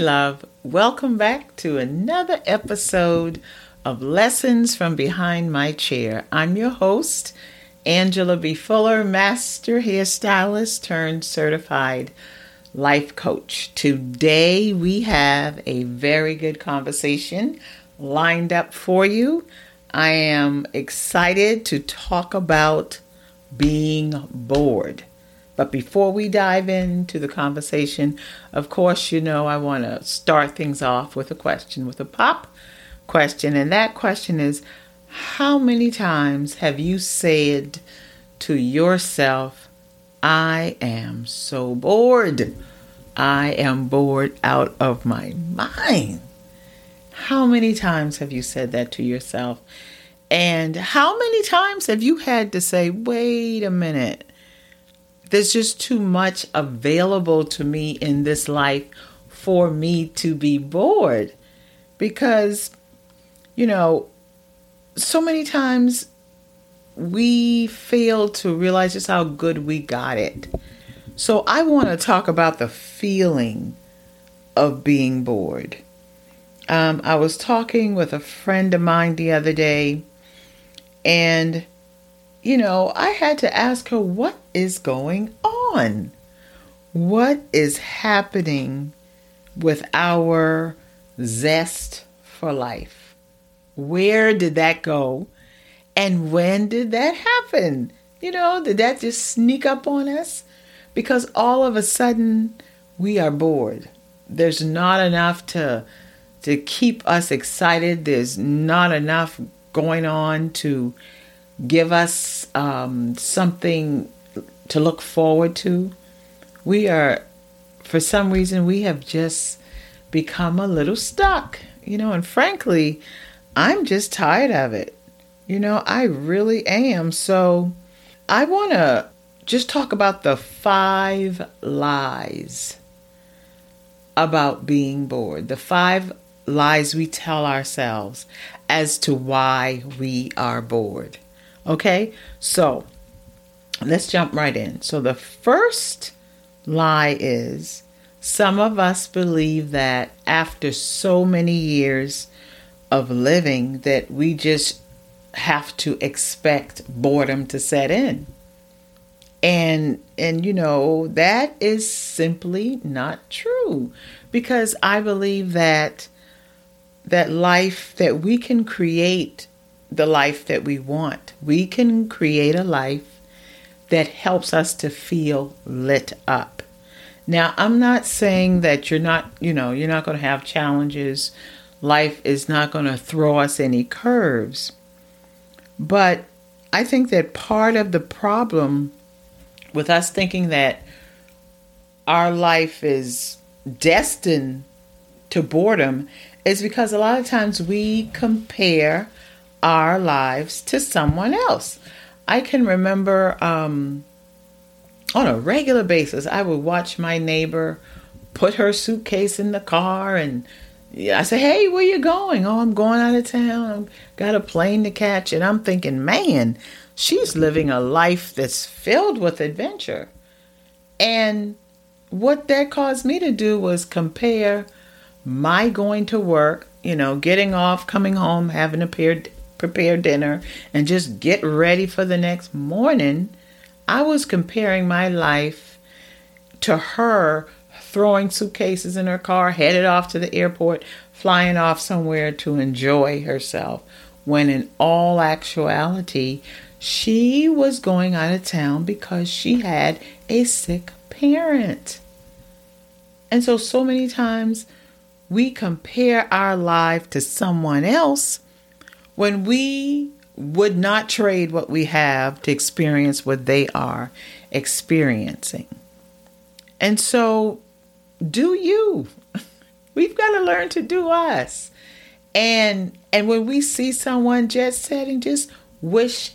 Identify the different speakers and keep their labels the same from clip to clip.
Speaker 1: love. Welcome back to another episode of Lessons from Behind My Chair. I'm your host, Angela B. Fuller, master hairstylist turned certified life coach. Today we have a very good conversation lined up for you. I am excited to talk about being bored. But before we dive into the conversation, of course, you know, I want to start things off with a question, with a pop question. And that question is How many times have you said to yourself, I am so bored? I am bored out of my mind. How many times have you said that to yourself? And how many times have you had to say, wait a minute, there's just too much available to me in this life for me to be bored. Because, you know, so many times we fail to realize just how good we got it. So I want to talk about the feeling of being bored. Um, I was talking with a friend of mine the other day, and you know, I had to ask her what is going on? What is happening with our zest for life? Where did that go? And when did that happen? You know, did that just sneak up on us? Because all of a sudden we are bored. There's not enough to to keep us excited. There's not enough going on to give us um, something to look forward to. We are, for some reason, we have just become a little stuck, you know, and frankly, I'm just tired of it. You know, I really am. So I want to just talk about the five lies about being bored, the five lies we tell ourselves as to why we are bored. Okay, so let's jump right in. So the first lie is some of us believe that after so many years of living that we just have to expect boredom to set in. And and you know, that is simply not true because I believe that that life that we can create the life that we want. We can create a life that helps us to feel lit up. Now, I'm not saying that you're not, you know, you're not going to have challenges. Life is not going to throw us any curves. But I think that part of the problem with us thinking that our life is destined to boredom is because a lot of times we compare our lives to someone else. I can remember um, on a regular basis, I would watch my neighbor put her suitcase in the car and I say, Hey, where you going? Oh, I'm going out of town. I've got a plane to catch. And I'm thinking, man, she's living a life that's filled with adventure. And what that caused me to do was compare my going to work, you know, getting off, coming home, having a prepare dinner, and just get ready for the next morning, I was comparing my life to her throwing suitcases in her car, headed off to the airport, flying off somewhere to enjoy herself. When in all actuality, she was going out of town because she had a sick parent. And so, so many times we compare our life to someone else when we would not trade what we have to experience what they are experiencing. And so, do you. We've got to learn to do us. And and when we see someone jet setting, just wish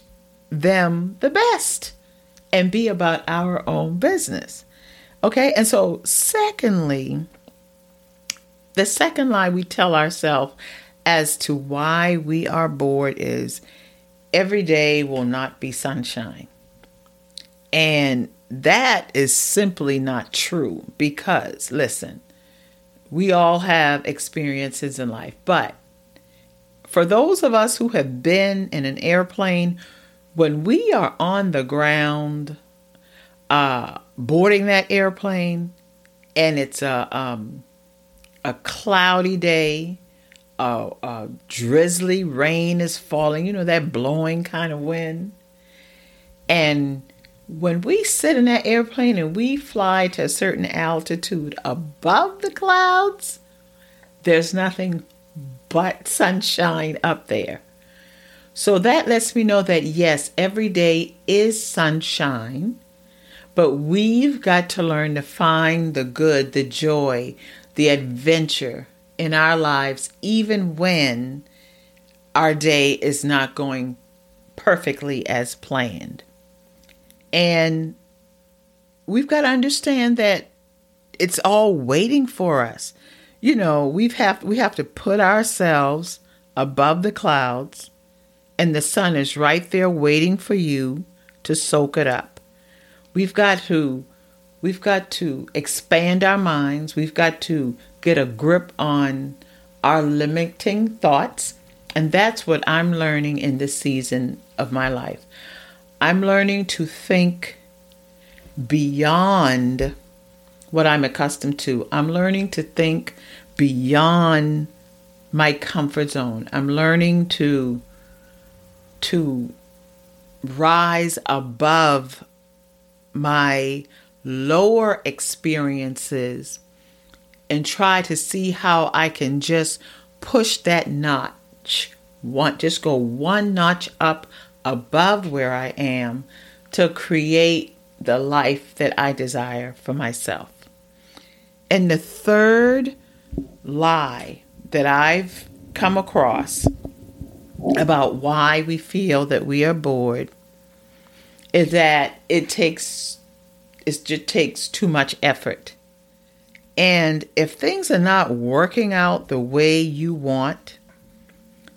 Speaker 1: them the best and be about our own business. Okay? And so secondly, the second lie we tell ourselves as to why we are bored is every day will not be sunshine. And that is simply not true because, listen, we all have experiences in life. But for those of us who have been in an airplane, when we are on the ground, uh, boarding that airplane, and it's a um, a cloudy day, a, a drizzly rain is falling. You know that blowing kind of wind, and when we sit in that airplane and we fly to a certain altitude above the clouds, there's nothing but sunshine up there. So that lets me know that yes, every day is sunshine, but we've got to learn to find the good, the joy, the adventure in our lives, even when our day is not going perfectly as planned. And we've got to understand that it's all waiting for us. You know, we've have we have to put ourselves above the clouds and the sun is right there waiting for you to soak it up. We've got to we've got to expand our minds. We've got to get a grip on our limiting thoughts. And that's what I'm learning in this season of my life. I'm learning to think beyond what I'm accustomed to. I'm learning to think beyond my comfort zone. I'm learning to to rise above my lower experiences and try to see how I can just push that notch one just go one notch up above where I am to create the life that I desire for myself. And the third lie that I've come across about why we feel that we are bored is that it takes it just takes too much effort. And if things are not working out the way you want,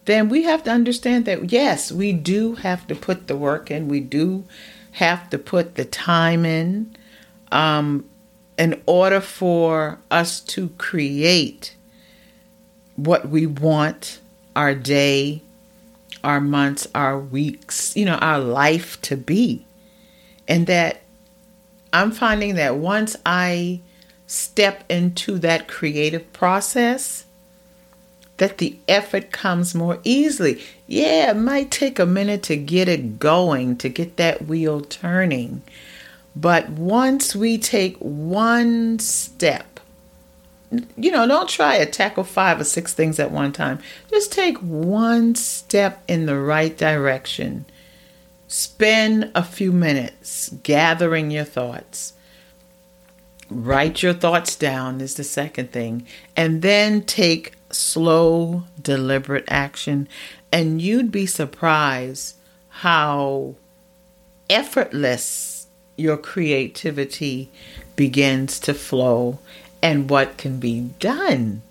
Speaker 1: then we have to understand that yes, we do have to put the work in, we do have to put the time in um, in order for us to create what we want our day, our months, our weeks, you know, our life to be. And that I'm finding that once I step into that creative process, that the effort comes more easily. Yeah, it might take a minute to get it going, to get that wheel turning. But once we take one step, you know, don't try to tackle five or six things at one time. Just take one step in the right direction. Spend a few minutes gathering your thoughts Write your thoughts down is the second thing. And then take slow, deliberate action. And you'd be surprised how effortless your creativity begins to flow and what can be done.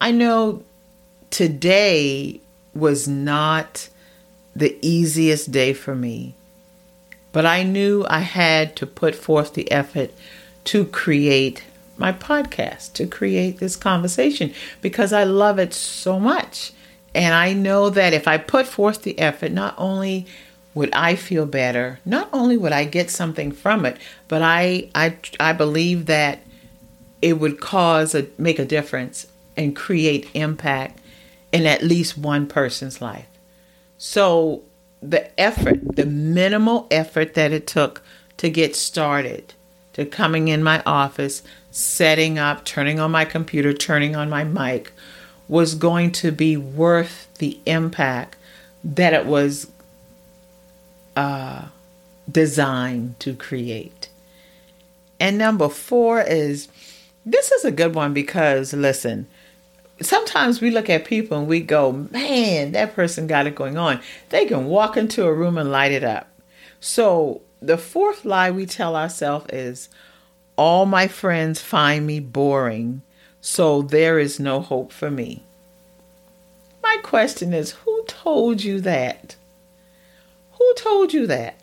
Speaker 1: I know today was not the easiest day for me, but I knew I had to put forth the effort to create my podcast, to create this conversation, because I love it so much. And I know that if I put forth the effort, not only would I feel better, not only would I get something from it, but I I I believe that it would cause a make a difference and create impact in at least one person's life. So the effort, the minimal effort that it took to get started to coming in my office, setting up, turning on my computer, turning on my mic was going to be worth the impact that it was uh, designed to create. And number four is this is a good one because, listen, sometimes we look at people and we go, man, that person got it going on. They can walk into a room and light it up. So the fourth lie we tell ourselves is all my friends find me boring, so there is no hope for me. My question is who told you that? Who told you that?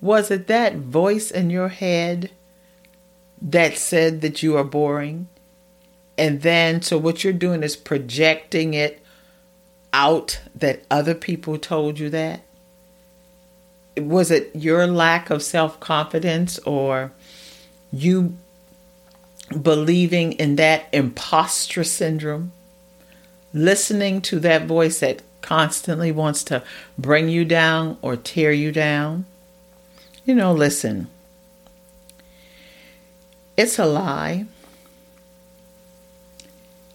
Speaker 1: Was it that voice in your head that said that you are boring? And then, so what you're doing is projecting it out that other people told you that? Was it your lack of self confidence or you believing in that imposter syndrome? Listening to that voice that constantly wants to bring you down or tear you down? You know, listen, it's a lie.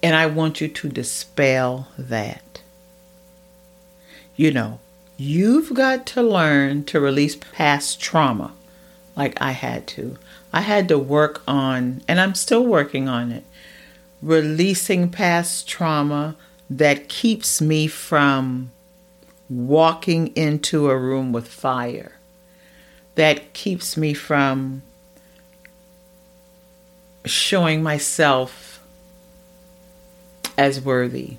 Speaker 1: And I want you to dispel that. You know, you've got to learn to release past trauma like I had to. I had to work on, and I'm still working on it, releasing past trauma that keeps me from walking into a room with fire, that keeps me from showing myself as worthy.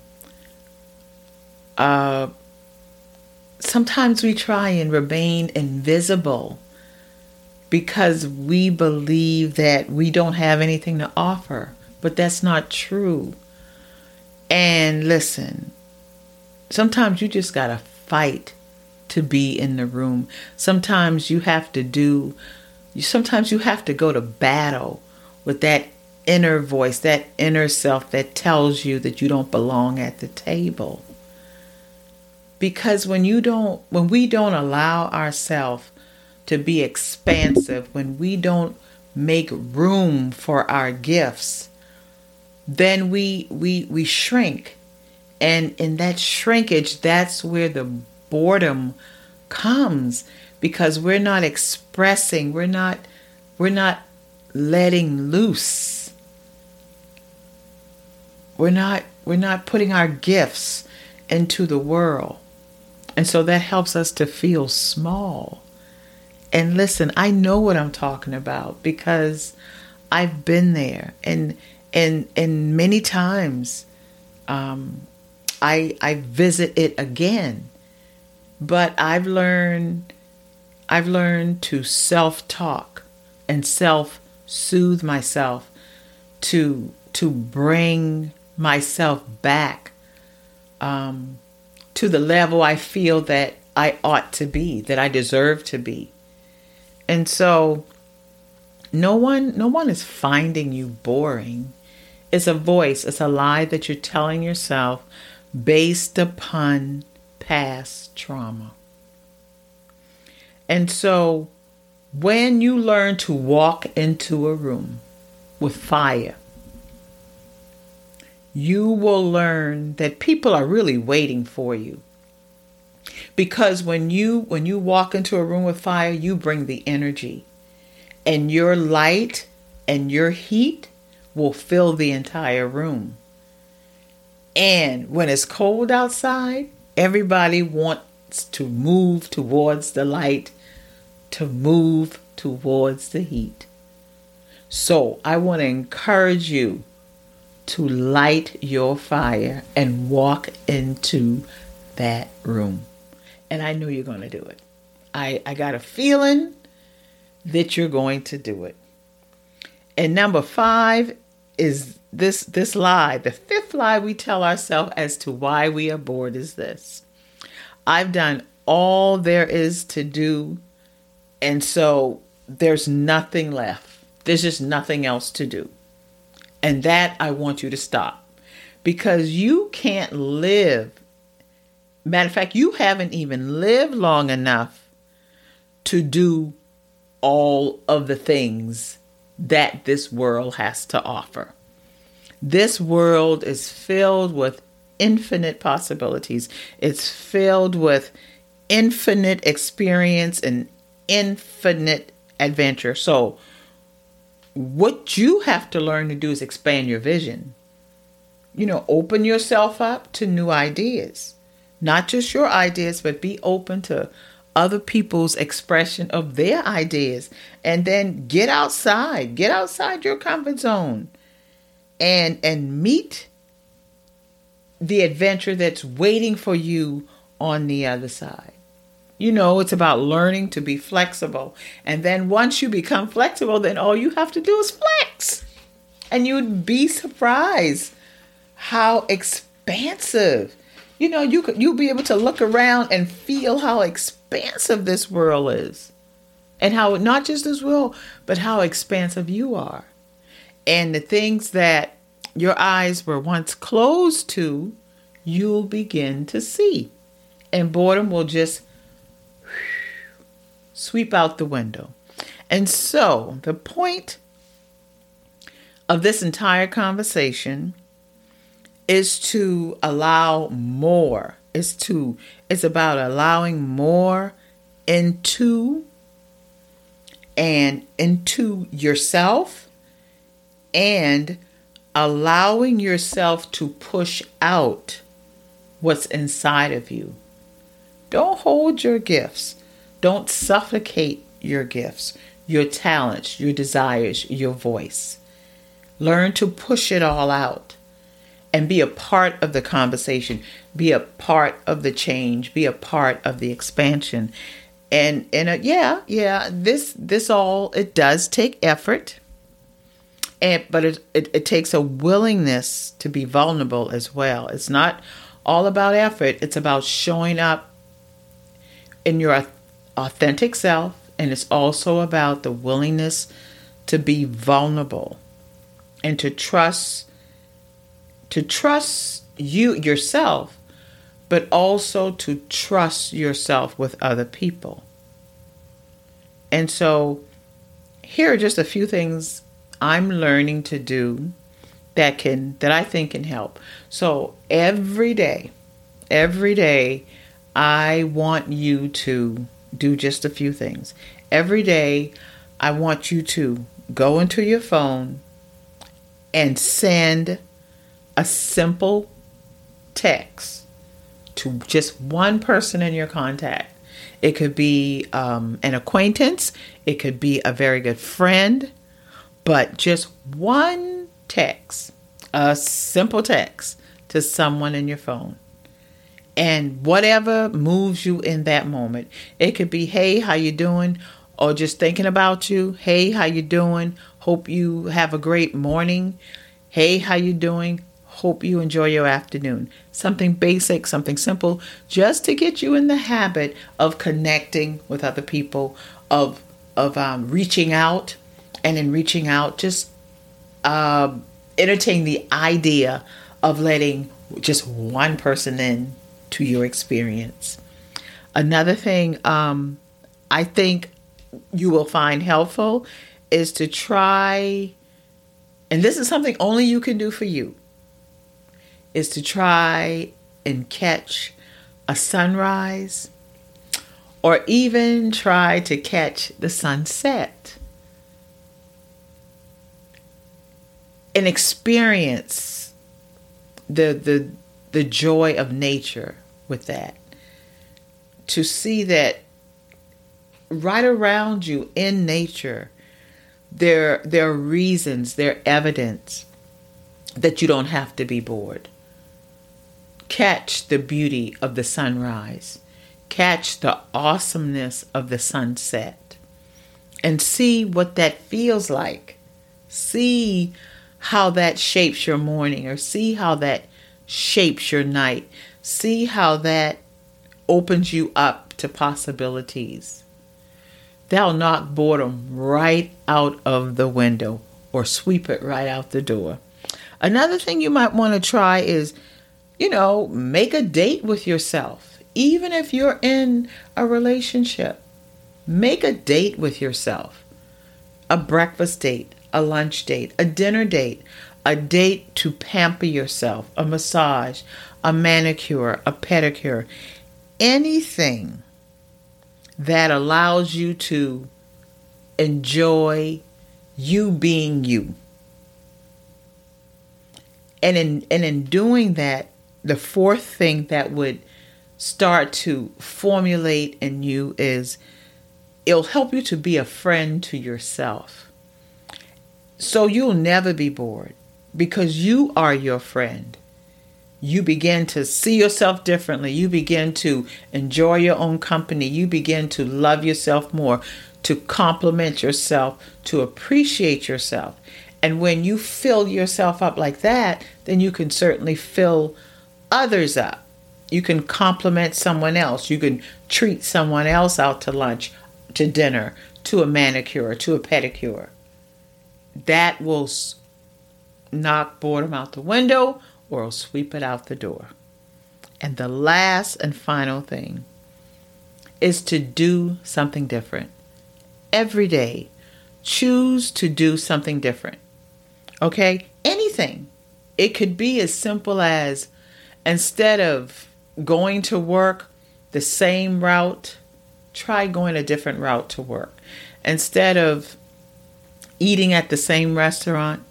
Speaker 1: Uh, sometimes we try and remain invisible because we believe that we don't have anything to offer, but that's not true. And listen, sometimes you just got to fight to be in the room. Sometimes you have to do, sometimes you have to go to battle with that inner voice, that inner self that tells you that you don't belong at the table. Because when you don't, when we don't allow ourselves to be expansive, when we don't make room for our gifts, then we we we shrink. And in that shrinkage, that's where the boredom comes because we're not expressing, we're not we're not letting loose. We're not we're not putting our gifts into the world. And so that helps us to feel small. And listen, I know what I'm talking about because I've been there and and and many times um, I I visit it again. But I've learned I've learned to self-talk and self-soothe myself to to bring myself back um, to the level I feel that I ought to be, that I deserve to be. And so no one no one is finding you boring. It's a voice, it's a lie that you're telling yourself based upon past trauma. And so when you learn to walk into a room with fire, you will learn that people are really waiting for you. Because when you when you walk into a room with fire, you bring the energy. And your light and your heat will fill the entire room. And when it's cold outside, everybody wants to move towards the light, to move towards the heat. So I want to encourage you to light your fire and walk into that room. And I know you're going to do it. I, I got a feeling that you're going to do it. And number five is this this lie. The fifth lie we tell ourselves as to why we are bored is this. I've done all there is to do, and so there's nothing left. There's just nothing else to do. And that I want you to stop. Because you can't live. Matter of fact, you haven't even lived long enough to do all of the things that this world has to offer. This world is filled with infinite possibilities, it's filled with infinite experience and infinite adventure. So, what you have to learn to do is expand your vision. You know, open yourself up to new ideas. Not just your ideas, but be open to other people's expression of their ideas and then get outside get outside your comfort zone and and meet the adventure that's waiting for you on the other side you know it's about learning to be flexible and then once you become flexible then all you have to do is flex And you'd be surprised how expansive. You know, you could you'll be able to look around and feel how expansive this world is. And how not just this world, but how expansive you are. And the things that your eyes were once closed to, you'll begin to see. And boredom will just sweep out the window. And so, the point of this entire conversation is to allow more. It's to it's about allowing more into and into yourself and allowing yourself to push out what's inside of you. Don't hold your gifts. Don't suffocate your gifts, your talents, your desires, your voice. Learn to push it all out and be a part of the conversation, be a part of the change, be a part of the expansion. And and uh, yeah, yeah, this this all it does take effort. And but it, it it takes a willingness to be vulnerable as well. It's not all about effort, it's about showing up in your authentic self and it's also about the willingness to be vulnerable and to trust to trust you yourself but also to trust yourself with other people. And so here are just a few things i'm learning to do that can that i think can help. So every day every day i want you to do just a few things every day i want you to go into your phone and send a simple text to just one person in your contact. It could be um, an acquaintance, it could be a very good friend, but just one text, a simple text to someone in your phone. And whatever moves you in that moment. It could be, "Hey, how you doing?" or just thinking about you. "Hey, how you doing?" Hope you have a great morning. Hey, how you doing? Hope you enjoy your afternoon. Something basic, something simple, just to get you in the habit of connecting with other people, of of um, reaching out, and in reaching out, just uh, entertain the idea of letting just one person in to your experience. Another thing um, I think you will find helpful is to try, and this is something only you can do for you, is to try and catch a sunrise or even try to catch the sunset and experience the the the joy of nature with that. To see that right around you in nature there there are reasons there are evidence that you don't have to be bored. Catch the beauty of the sunrise. Catch the awesomeness of the sunset. And see what that feels like. See how that shapes your morning or see how that shapes your night see how that opens you up to possibilities They'll knock boredom right out of the window or sweep it right out the door. Another thing you might want to try is, you know, make a date with yourself. Even if you're in a relationship, make a date with yourself. A breakfast date, a lunch date, a dinner date, a date to pamper yourself, a massage, a manicure, a pedicure, anything that allows you to enjoy you being you. And in and in doing that, the fourth thing that would start to formulate in you is it'll help you to be a friend to yourself. So you'll never be bored because you are your friend you begin to see yourself differently. You begin to enjoy your own company. You begin to love yourself more, to compliment yourself, to appreciate yourself. And when you fill yourself up like that, then you can certainly fill others up. You can compliment someone else. You can treat someone else out to lunch, to dinner, to a manicure, to a pedicure. That will knock boredom out the window or sweep it out the door. And the last and final thing is to do something different. Every day, choose to do something different. Okay? Anything. It could be as simple as instead of going to work the same route, try going a different route to work. Instead of eating at the same restaurant,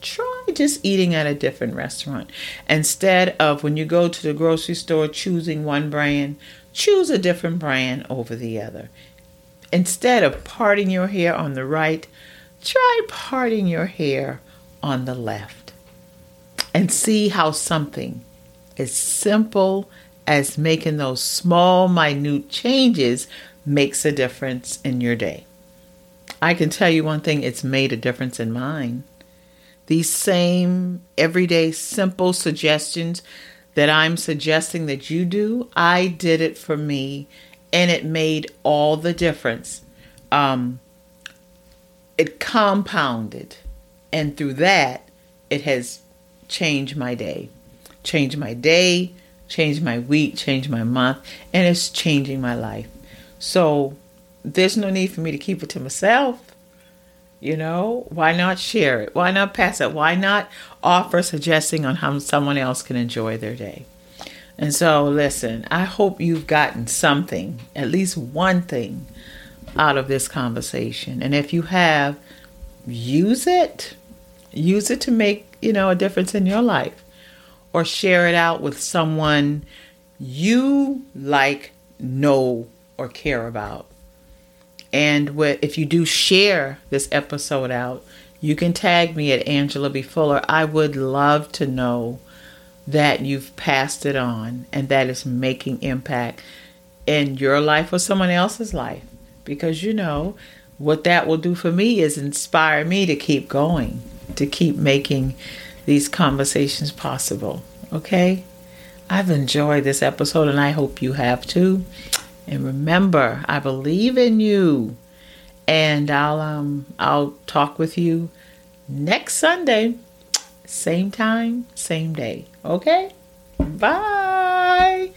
Speaker 1: try just eating at a different restaurant. Instead of when you go to the grocery store choosing one brand, choose a different brand over the other. Instead of parting your hair on the right, try parting your hair on the left. And see how something as simple as making those small, minute changes makes a difference in your day. I can tell you one thing, it's made a difference in mine. These same everyday simple suggestions that I'm suggesting that you do, I did it for me and it made all the difference. Um, it compounded, and through that, it has changed my day. Changed my day, changed my week, changed my month, and it's changing my life. So there's no need for me to keep it to myself. You know, why not share it? Why not pass it? Why not offer suggesting on how someone else can enjoy their day? And so, listen, I hope you've gotten something, at least one thing, out of this conversation. And if you have, use it. Use it to make, you know, a difference in your life or share it out with someone you like, know, or care about. And if you do share this episode out, you can tag me at Angela B. Fuller. I would love to know that you've passed it on and that it's making impact in your life or someone else's life. Because you know, what that will do for me is inspire me to keep going, to keep making these conversations possible. Okay? I've enjoyed this episode and I hope you have too. And remember, I believe in you. And I'll um I'll talk with you next Sunday. Same time, same day. Okay? Bye.